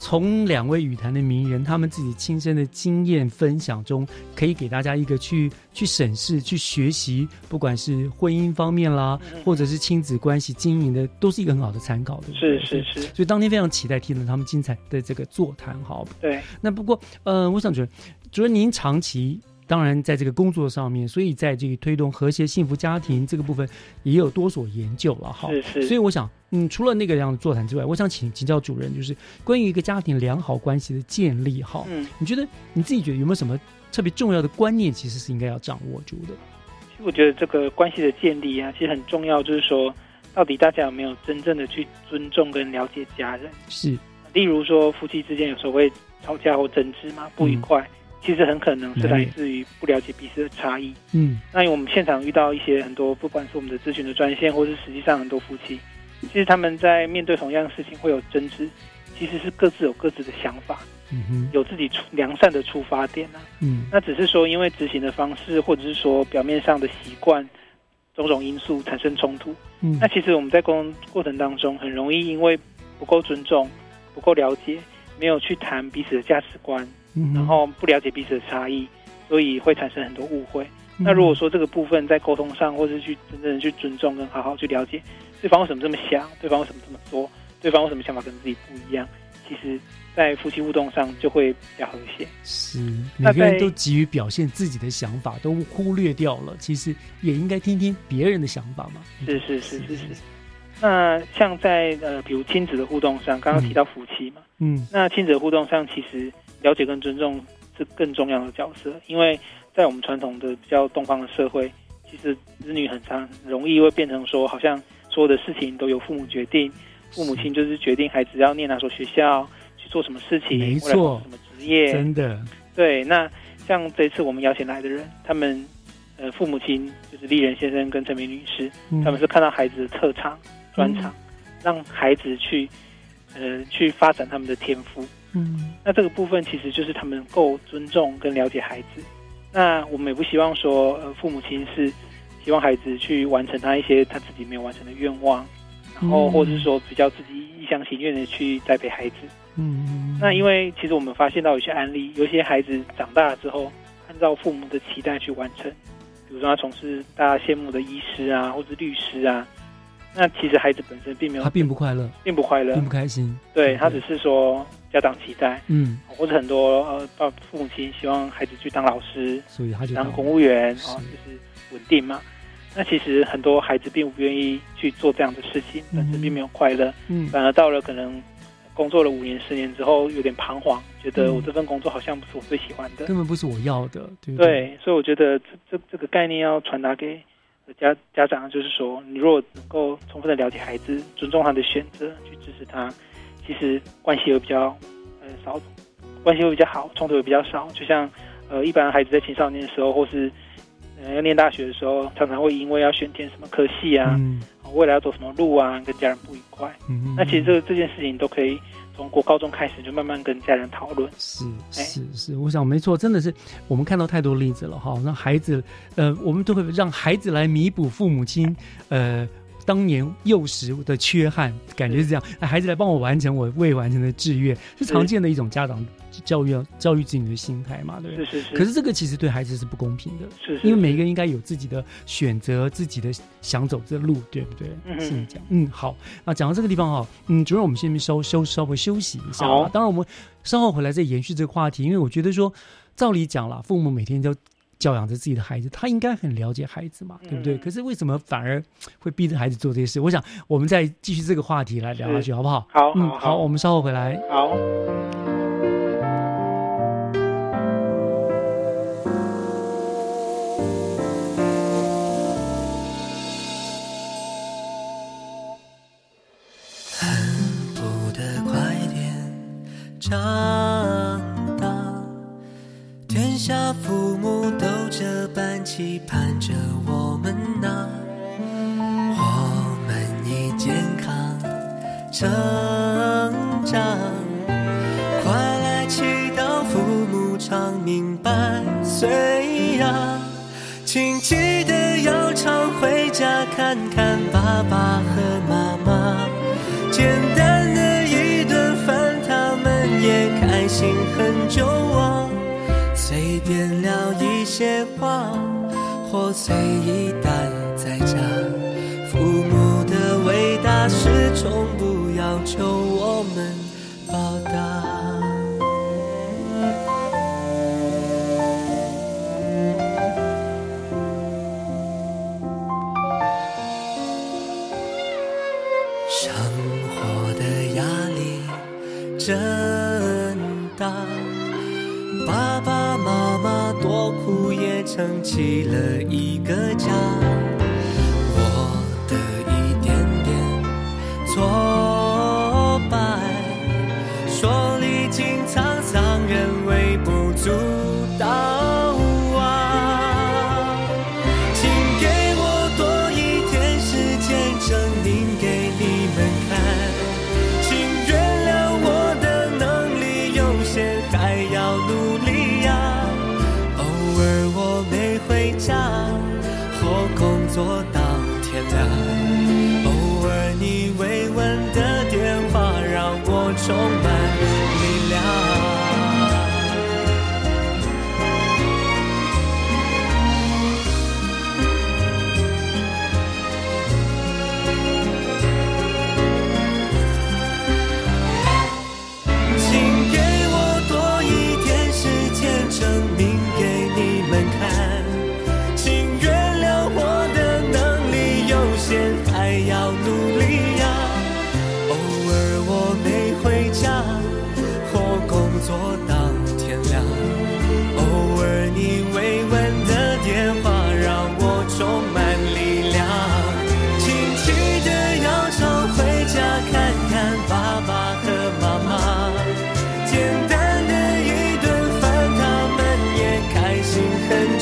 从两位语坛的名人他们自己亲身的经验分享中，可以给大家一个去去审视、去学习，不管是婚姻方面啦，或者是亲子关系经营的，都是一个很好的参考，的是是是。所以当天非常期待听了他们精彩的这个座谈，好。对。那不过，呃，我想觉得，主任您长期当然在这个工作上面，所以在这个推动和谐幸福家庭这个部分也有多所研究了哈。是是。所以我想，嗯，除了那个样的座谈之外，我想请请教主任，就是关于一个家庭良好关系的建立哈。嗯。你觉得你自己觉得有没有什么特别重要的观念，其实是应该要掌握住的？其实我觉得这个关系的建立啊，其实很重要，就是说。到底大家有没有真正的去尊重跟了解家人？是，例如说夫妻之间有时候会吵架或争执嘛，不愉快，其实很可能是来自于不了解彼此的差异。嗯，那我们现场遇到一些很多，不管是我们的咨询的专线，或是实际上很多夫妻，其实他们在面对同样的事情会有争执，其实是各自有各自的想法，嗯哼，有自己出良善的出发点啊。嗯，那只是说因为执行的方式，或者是说表面上的习惯。种种因素产生冲突，嗯，那其实我们在沟通过程当中，很容易因为不够尊重、不够了解，没有去谈彼此的价值观，嗯，然后不了解彼此的差异，所以会产生很多误会。那如果说这个部分在沟通上，或是去真正的去尊重跟好好去了解对方为什么这么想，对方为什么这么做，对方为什么想法跟自己不一样，其实。在夫妻互动上就会比较和谐。是，每个人都急于表现自己的想法，都忽略掉了，其实也应该听听别人的想法嘛。是是是是是。那像在呃，比如亲子的互动上，刚刚提到夫妻嘛，嗯，那亲子的互动上，其实了解跟尊重是更重要的角色，因为在我们传统的比较东方的社会，其实子女很常容易会变成说，好像所有的事情都由父母决定，父母亲就是决定孩子要念哪所学校。去做什么事情？没错，什么职业？真的对。那像这次我们邀请来的人，他们呃父母亲就是丽人先生跟陈明女士，他们是看到孩子的特长、专长，让孩子去呃去发展他们的天赋。嗯，那这个部分其实就是他们够尊重跟了解孩子。那我们也不希望说呃父母亲是希望孩子去完成他一些他自己没有完成的愿望，然后或者是说比较自己一厢情愿的去栽培孩子。嗯，那因为其实我们发现到有些案例，有些孩子长大了之后，按照父母的期待去完成，比如说他从事大家羡慕的医师啊，或者律师啊，那其实孩子本身并没有，他并不快乐，并不快乐，并不开心。对他只是说家长期待，嗯，或者很多呃爸父母亲希望孩子去当老师，所以他就当公务员啊，就是稳定嘛。那其实很多孩子并不愿意去做这样的事情，本身并没有快乐，嗯，反而到了可能。工作了五年、十年之后，有点彷徨，觉得我这份工作好像不是我最喜欢的，根本不是我要的，对对？所以我觉得这这这个概念要传达给家家长，就是说，你如果能够充分的了解孩子，尊重他的选择，去支持他，其实关系会比较呃少，关系会比较好，冲突也比较少。就像呃一般孩子在青少年的时候，或是呃要念大学的时候，常常会因为要选填什么科系啊。未来要走什么路啊？跟家人不愉快，嗯，那其实这这件事情都可以从国高中开始就慢慢跟家人讨论。是是是，我想没错，真的是我们看到太多例子了哈。那孩子，呃，我们都会让孩子来弥补父母亲，呃。当年幼时的缺憾，感觉是这样。那孩子来帮我完成我未完成的志愿，是常见的一种家长教育教育子女的心态嘛？对。是是是。可是这个其实对孩子是不公平的，是。因为每个人应该有自己的选择，自己的想走的路，对不对？嗯。是这样。嗯，好。那讲到这个地方哈，嗯，主任，我们先稍稍稍微休息一下。好。当然，我们稍后回来再延续这个话题，因为我觉得说，照理讲啦，父母每天都。教养着自己的孩子，他应该很了解孩子嘛，对不对？可是为什么反而会逼着孩子做这些事？我想，我们再继续这个话题来聊下去，好不好？好，嗯，好，我们稍后回来。好。期盼着我们呐，我们已健康成长，快来祈祷父母长命百岁呀！请记得要常回家看看爸爸和妈妈，简单的一顿饭，他们也开心很久啊。随便聊一些话，或随意待在家父母的伟大始终不要求我们报答。生活的压力这撑起了一个家。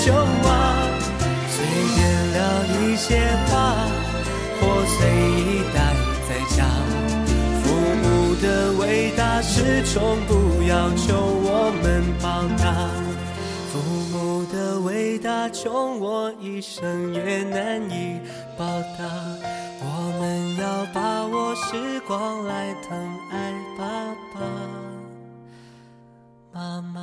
很久啊。随便聊一些话，或随意待在家。父母的伟大始终不要求我们报答。父母的伟大，穷我一生也难以报答。我们要把握时光来疼爱爸爸妈妈。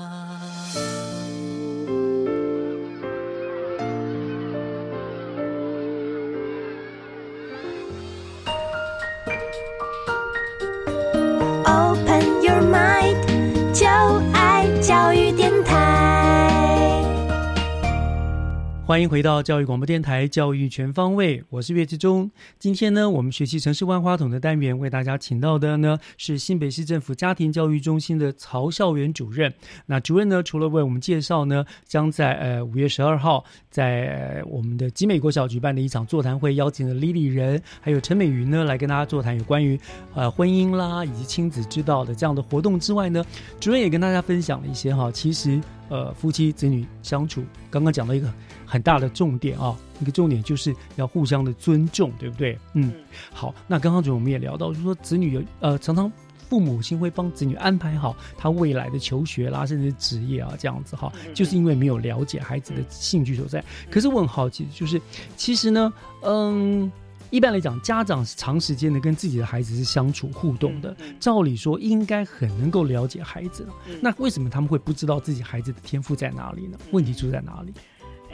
欢迎回到教育广播电台《教育全方位》，我是岳志忠。今天呢，我们学习城市万花筒的单元，为大家请到的呢是新北市政府家庭教育中心的曹校园主任。那主任呢，除了为我们介绍呢，将在呃五月十二号在、我们的集美国小举办的一场座谈会，邀请了李李仁还有陈美云呢来跟大家座谈有关于呃婚姻啦以及亲子之道的这样的活动之外呢，主任也跟大家分享了一些哈，其实呃夫妻子女相处，刚刚讲到一个很大的重点啊，一个重点就是要互相的尊重，对不对？嗯，好，那刚刚主任我们也聊到，就是说子女有呃常常。父母亲会帮子女安排好他未来的求学啦，甚至职业啊，这样子哈，就是因为没有了解孩子的兴趣所在。可是我很好奇，就是其实呢，嗯，一般来讲，家长是长时间的跟自己的孩子是相处互动的，照理说应该很能够了解孩子。那为什么他们会不知道自己孩子的天赋在哪里呢？问题出在哪里？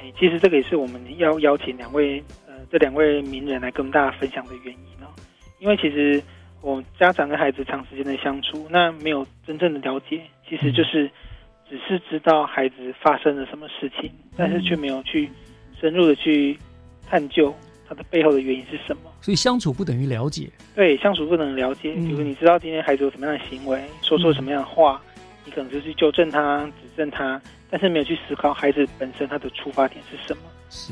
哎，其实这个也是我们要邀请两位呃这两位名人来跟大家分享的原因哦。因为其实我们家长跟孩子长时间的相处，那没有真正的了解，其实就是只是知道孩子发生了什么事情，但是却没有去深入的去探究他的背后的原因是什么。所以相处不等于了解。对，相处不能了解。比如你知道今天孩子有什么样的行为，说错什么样的话，你可能就去纠正他、指正他，但是没有去思考孩子本身他的出发点是什么。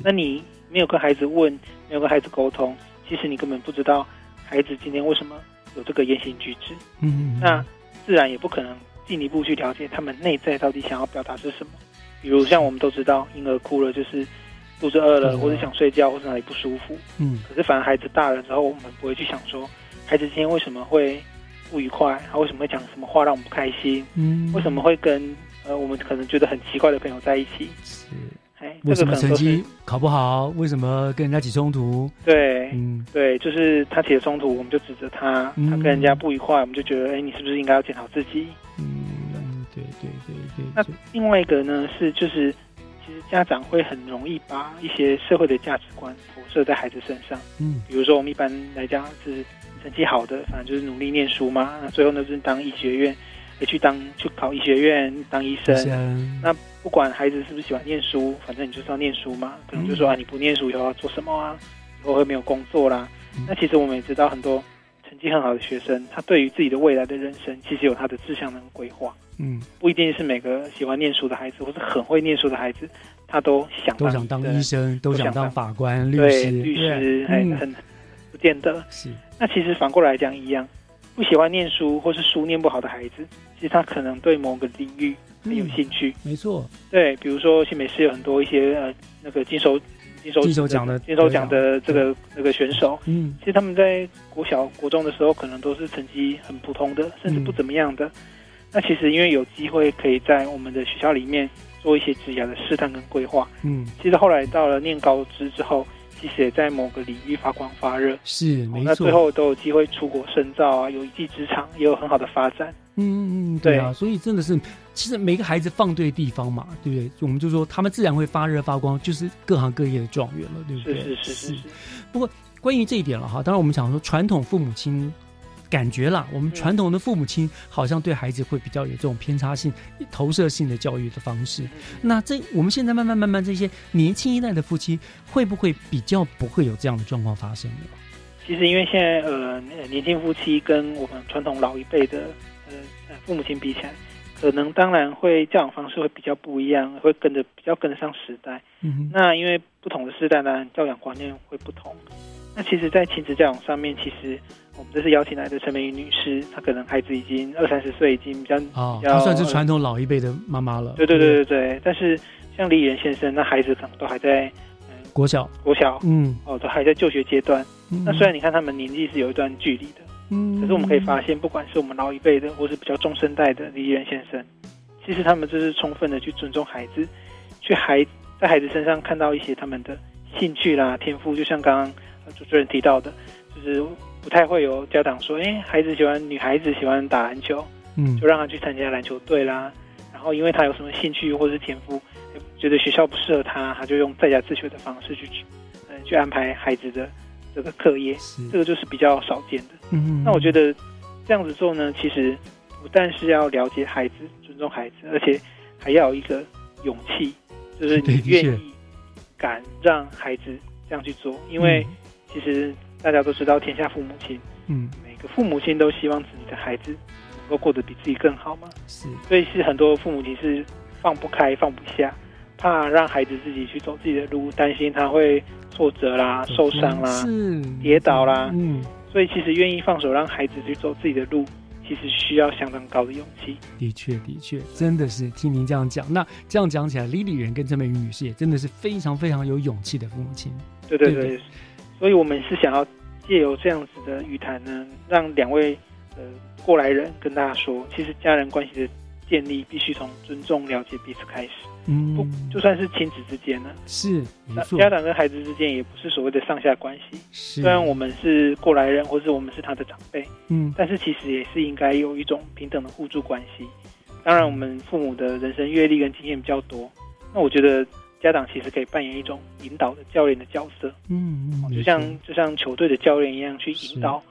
那你没有跟孩子问，没有跟孩子沟通，其实你根本不知道孩子今天为什么有这个言行举止。嗯，那自然也不可能进一步去了解他们内在到底想要表达是什么。比如像我们都知道，婴儿哭了就是肚子饿了，或者想睡觉，或者哪里不舒服。嗯，可是反而孩子大了之后，我们不会去想说，孩子今天为什么会不愉快，他为什么会讲什么话让我们不开心？嗯，为什么会跟呃我们可能觉得很奇怪的朋友在一起？是，哎，为什么成绩考不好？为什么跟人家起冲突？对，嗯，对，就是他起了冲突，我们就指责他；嗯他跟人家不愉快，我们就觉得，哎，你是不是应该要检讨自己？嗯，对对对对。那另外一个呢是，就是其实家长会很容易把一些社会的价值观投射在孩子身上。嗯，比如说我们一般来讲是成绩好的，反正就是努力念书嘛，那最后呢就是当医学院，也去当去考医学院当医生。那不管孩子是不是喜欢念书，反正你就是要念书嘛。可能就说啊，你不念书以后要做什么啊？以后会没有工作啦。那其实我们也知道很多成绩很好的学生，他对于自己的未来的人生，其实有他的志向跟规划。嗯，不一定是每个喜欢念书的孩子，或是很会念书的孩子，他都想都想当医生，都想当法官、律师、律师，还很不见得。是。那其实反过来讲一样，不喜欢念书或是书念不好的孩子，其实他可能对某个领域很有兴趣。没错。对，比如说新美式有很多一些呃那个金手。金手奖的金手奖的这个那个选手，嗯，其实他们在国小、国中的时候，可能都是成绩很普通的，甚至不怎么样的。那其实因为有机会可以在我们的学校里面做一些职业的试探跟规划，嗯，其实后来到了念高职之后，其实也在某个领域发光发热，是没错。那最后都有机会出国深造啊，有一技之长，也有很好的发展。嗯嗯嗯，对啊，所以真的是，其实每个孩子放对地方嘛，对不对？我们就说他们自然会发热发光，就是各行各业的状元了，对不对？是是是是是。不过关于这一点了哈，当然我们想说传统父母亲感觉啦，我们传统的父母亲好像对孩子会比较有这种偏差性、投射性的教育的方式。那这我们现在慢慢慢慢这些年轻一代的夫妻会不会比较不会有这样的状况发生呢？其实因为现在呃年轻夫妻跟我们传统老一辈的。呃，父母亲比起来，可能当然会教养方式会比较不一样，会跟着比较跟得上时代。嗯，那因为不同的时代呢，教养观念会不同。那其实，在亲子教养上面，其实我们这次邀请来的陈美云女士，她可能孩子已经二三十岁，已经比较啊，她算是传统老一辈的妈妈了。对对对对对。但是像李仁先生，那孩子可能都还在国小，国小，嗯，哦，都还在就学阶段。那虽然你看他们年纪是有一段距离的。嗯，可是我们可以发现，不管是我们老一辈的，或是比较中生代的李仁先生，其实他们就是充分的去尊重孩子，去孩在孩子身上看到一些他们的兴趣啦、天赋。就像刚刚主持人提到的，就是不太会有家长说，哎，孩子喜欢女孩子喜欢打篮球，嗯，就让他去参加篮球队啦。然后因为他有什么兴趣或者是天赋，觉得学校不适合他，他就用在家自学的方式去，嗯，去安排孩子的。这个课业，这个就是比较少见的。嗯，那我觉得这样子做呢，其实不但是要了解孩子、尊重孩子，而且还要有一个勇气，就是你愿意敢让孩子这样去做。因为其实大家都知道，天下父母亲，嗯，每个父母亲都希望自己的孩子能够过得比自己更好嘛。是，所以是很多父母亲是放不开、放不下，怕让孩子自己去走自己的路，担心他会。挫折啦，受伤啦，跌倒啦，嗯，所以其实愿意放手让孩子去走自己的路，其实需要相当高的勇气。的确，的确，真的是听您这样讲，那这样讲起来，李李人跟郑美云女士也真的是非常非常有勇气的父母亲。对对对，所以我们是想要借由这样子的语谈呢，让两位呃过来人跟大家说，其实家人关系的建立必须从尊重、了解彼此开始。嗯，不，就算是亲子之间呢，是家长跟孩子之间也不是所谓的上下关系。是，虽然我们是过来人，或是我们是他的长辈，嗯，但是其实也是应该有一种平等的互助关系。当然，我们父母的人生阅历跟经验比较多，那我觉得家长其实可以扮演一种引导的教练的角色。嗯嗯，就像就像球队的教练一样去引导。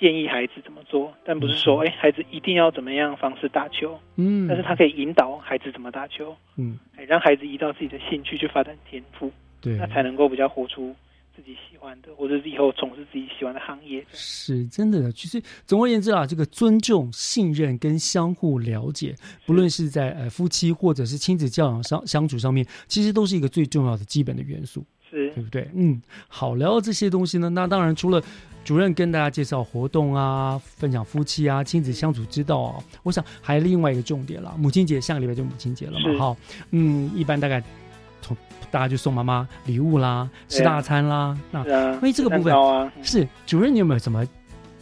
建议孩子怎么做，但不是说，哎，孩子一定要怎么样方式打球，嗯，但是他可以引导孩子怎么打球，嗯，哎，让孩子依照自己的兴趣去发展天赋，对，那才能够比较活出自己喜欢的，或者是以后从事自己喜欢的行业。是真的，其实总而言之啊，这个尊重、信任跟相互了解，不论是在呃夫妻或者是亲子教养上相处上面，其实都是一个最重要的基本的元素，是对不对？嗯，好，聊到这些东西呢，那当然除了。主任跟大家介绍活动啊，分享夫妻啊亲子相处之道啊。我想还有另外一个重点了，母亲节下个礼拜就母亲节了嘛，哈，嗯，一般大概从大家就送妈妈礼物啦，吃大餐啦。那关于这个部分，是主任，你有没有什么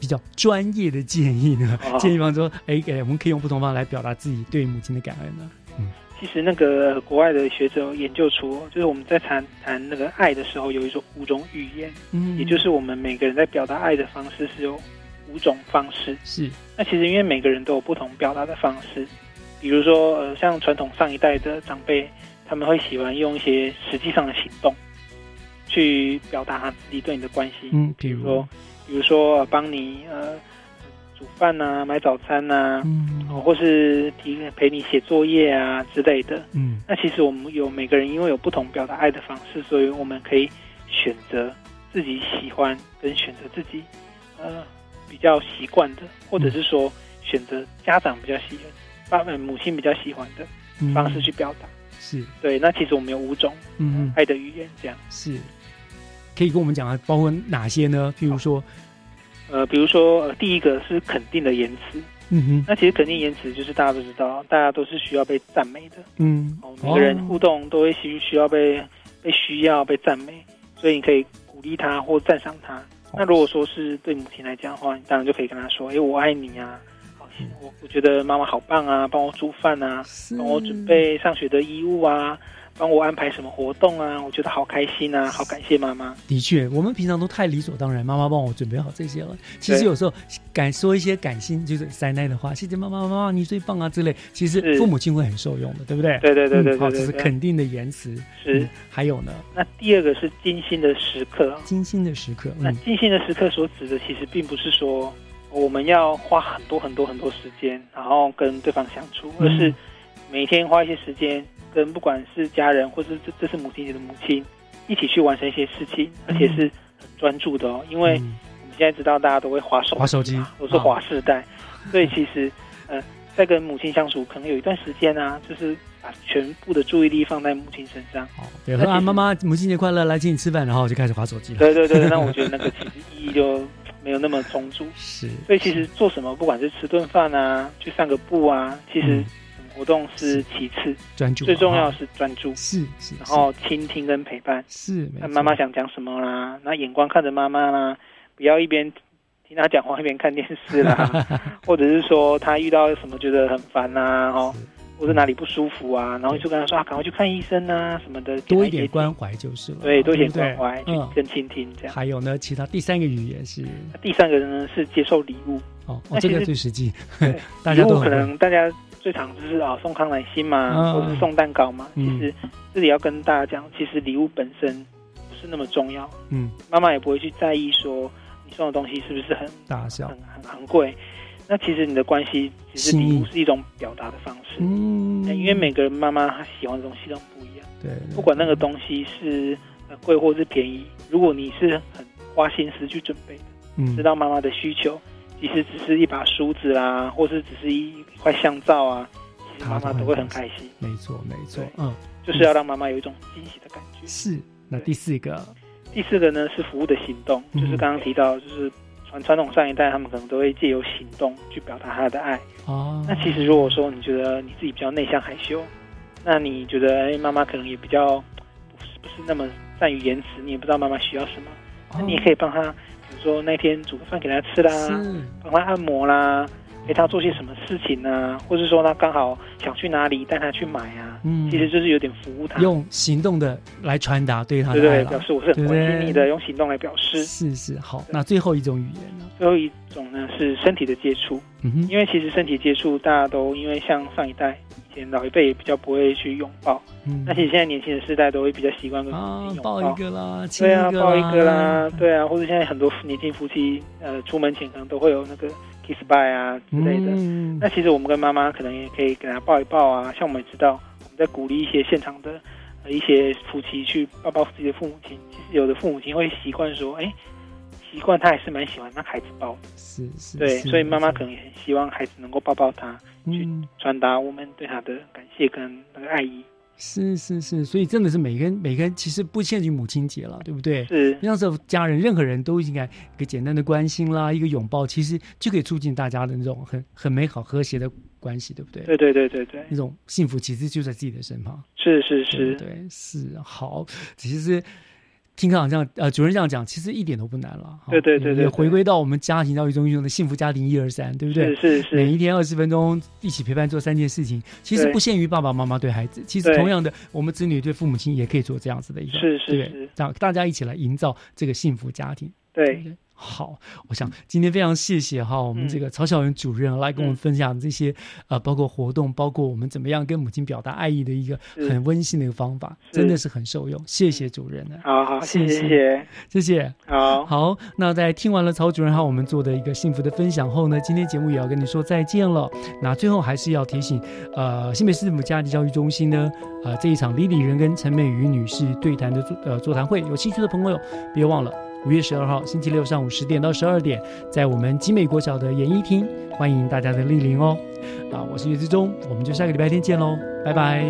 比较专业的建议呢？[LAUGHS] 建议方说，哎，我们可以用不同方法来表达自己对母亲的感恩呢？嗯。其实那个国外的学者研究出，就是我们在谈谈那个爱的时候，有一种五种语言，嗯，也就是我们每个人在表达爱的方式是有五种方式。是，那其实因为每个人都有不同表达的方式，比如说呃，像传统上一代的长辈，他们会喜欢用一些实际上的行动去表达他自己对你的关心，嗯，比如说，比如说帮你呃。煮饭呐，买早餐呐，嗯，或是提陪你写作业啊之类的，嗯，那其实我们有每个人因为有不同表达爱的方式，所以我们可以选择自己喜欢跟选择自己呃比较习惯的，或者是说选择家长比较喜欢、爸母亲比较喜欢的方式去表达。是对，那其实我们有五种嗯爱的语言，这样是可以跟我们讲啊，包括哪些呢？譬如说，呃，比如说呃，第一个是肯定的言辞。嗯哼，那其实肯定言辞就是大家都知道，大家都是需要被赞美的。嗯，每个人互动都会需需要被被需要被赞美，所以你可以鼓励他或赞赏他。那如果说是对母亲来讲的话，你当然就可以跟他说：“哎，我爱你啊！我我觉得妈妈好棒啊，帮我煮饭啊，帮我准备上学的衣物啊。”帮我安排什么活动啊？我觉得好开心啊！好感谢妈妈。的确，我们平常都太理所当然，妈妈帮我准备好这些了。其实有时候感说一些感性，就是塞奶的话，谢谢妈妈，妈妈你最棒啊之类。其实父母亲会很受用的，对不对？对对对对对。好，这是肯定的言辞。是。还有呢？那第二个是精心的时刻。精心的时刻。那精心的时刻所指的，其实并不是说我们要花很多很多很多时间，然后跟对方相处，而是每天花一些时间。跟不管是家人，或是这这是母亲节的母亲，一起去完成一些事情，而且是很专注的哦。因为我们现在知道大家都会划手划手机，都是划世代，所以其实呃，在跟母亲相处，可能有一段时间啊，就是把全部的注意力放在母亲身上。哦，对，啊，妈妈母亲节快乐，来请你吃饭，然后就开始划手机了。对对对，那我觉得那个其实意义就没有那么充足。[LAUGHS] 是，所以其实做什么，不管是吃顿饭啊，去散个步啊，其实。活动是其次，专注最重要是专注，是是，然后倾听跟陪伴，是。那妈妈想讲什么啦？那眼光看着妈妈啦，不要一边听她讲话一边看电视啦，[LAUGHS] 或者是说她遇到什么觉得很烦呐，哦，或者哪里不舒服啊，然后就跟他说啊，赶快去看医生啊什么的，多一点关怀就是了，对，多一点关怀，嗯，跟倾听这样。还有呢，其他第三个语言是，第三个呢是接受礼物，哦，这个最实际，[LAUGHS] 礼物可能大家。最常就是啊，送康乃馨嘛，或是送蛋糕嘛。其实这里要跟大家讲，其实礼物本身不是那么重要。嗯，妈妈也不会去在意说你送的东西是不是很大小、很很昂贵。那其实你的关系，其实礼物是一种表达的方式。嗯，因为每个人妈妈她喜欢的东西都不一样。对，不管那个东西是贵或是便宜，如果你是很花心思去准备的，嗯，知道妈妈的需求。其实只是一把梳子啦，或是只是一块香皂啊，其实妈妈都会很开心。没错，没错，嗯，就是要让妈妈有一种惊喜的感觉。是，那第四个，第四个呢是服务的行动，就是刚刚提到，就是传传统上一代他们可能都会借由行动去表达他的爱。哦，那其实如果说你觉得你自己比较内向害羞，那你觉得哎妈妈可能也比较不是不是那么善于言辞，你也不知道妈妈需要什么，那你也可以帮他。比如说那天煮个饭给他吃啦，帮他按摩啦，陪他做些什么事情呢？或者说他刚好想去哪里，带他去买啊。嗯，其实就是有点服务他，用行动的来传达对他的爱，表示我是很关心你的，用行动来表示。是是好，那最后一种语言呢？最后一种呢是身体的接触。嗯哼，因为其实身体接触大家都因为像上一代以前。老一辈也比较不会去拥抱，嗯，那其实现在年轻的世代都会比较习惯跟父亲抱一个啦，对啊，抱一个啦，对啊，或者现在很多年轻夫妻，呃，出门前可能都会有那个 kiss bye 啊之类的。那其实我们跟妈妈可能也可以给她抱一抱啊，像我们也知道我们在鼓励一些现场的一些夫妻去抱抱自己的父母亲，其实有的父母亲会习惯说，哎。习惯他还是蛮喜欢让孩子抱，是是，对，所以妈妈可能也很希望孩子能够抱抱他，去传达我们对他的感谢跟那个爱意。是是是，所以真的是每个人每个人其实不限于母亲节了，对不对？是，像是家人，任何人都应该一个简单的关心啦，一个拥抱，其实就可以促进大家的那种很很美好和谐的关系，对不对？对对对对对，那种幸福其实就在自己的身旁。是是是，对是好，其实。听课长这样，呃，主任这样讲，其实一点都不难了。对对对对，回归到我们家庭教育中用的幸福家庭一二三，对不对？是是是。每一天二十分钟一起陪伴做三件事情，其实不限于爸爸妈妈对孩子，其实同样的，我们子女对父母亲也可以做这样子的一个，是是是，这样大家一起来营造这个幸福家庭。对。好，我想今天非常谢谢哈，我们这个曹小云主任来跟我们分享这些呃，包括活动，包括我们怎么样跟母亲表达爱意的一个很温馨的一个方法，真的是很受用。谢谢主任呢。好好，谢谢谢谢谢谢。好，好，那在听完了曹主任和我们做的一个幸福的分享后呢，今天节目也要跟你说再见了。那最后还是要提醒，呃，新北市政府家庭教育中心呢，呃，这一场李李仁跟陈美瑜女士对谈的座呃座谈会，有兴趣的朋友别忘了。五月十二号，星期六上午十点到十二点，在我们集美国小的演艺厅，欢迎大家的莅临哦。啊，我是岳之忠，我们就下个礼拜天见喽，拜拜。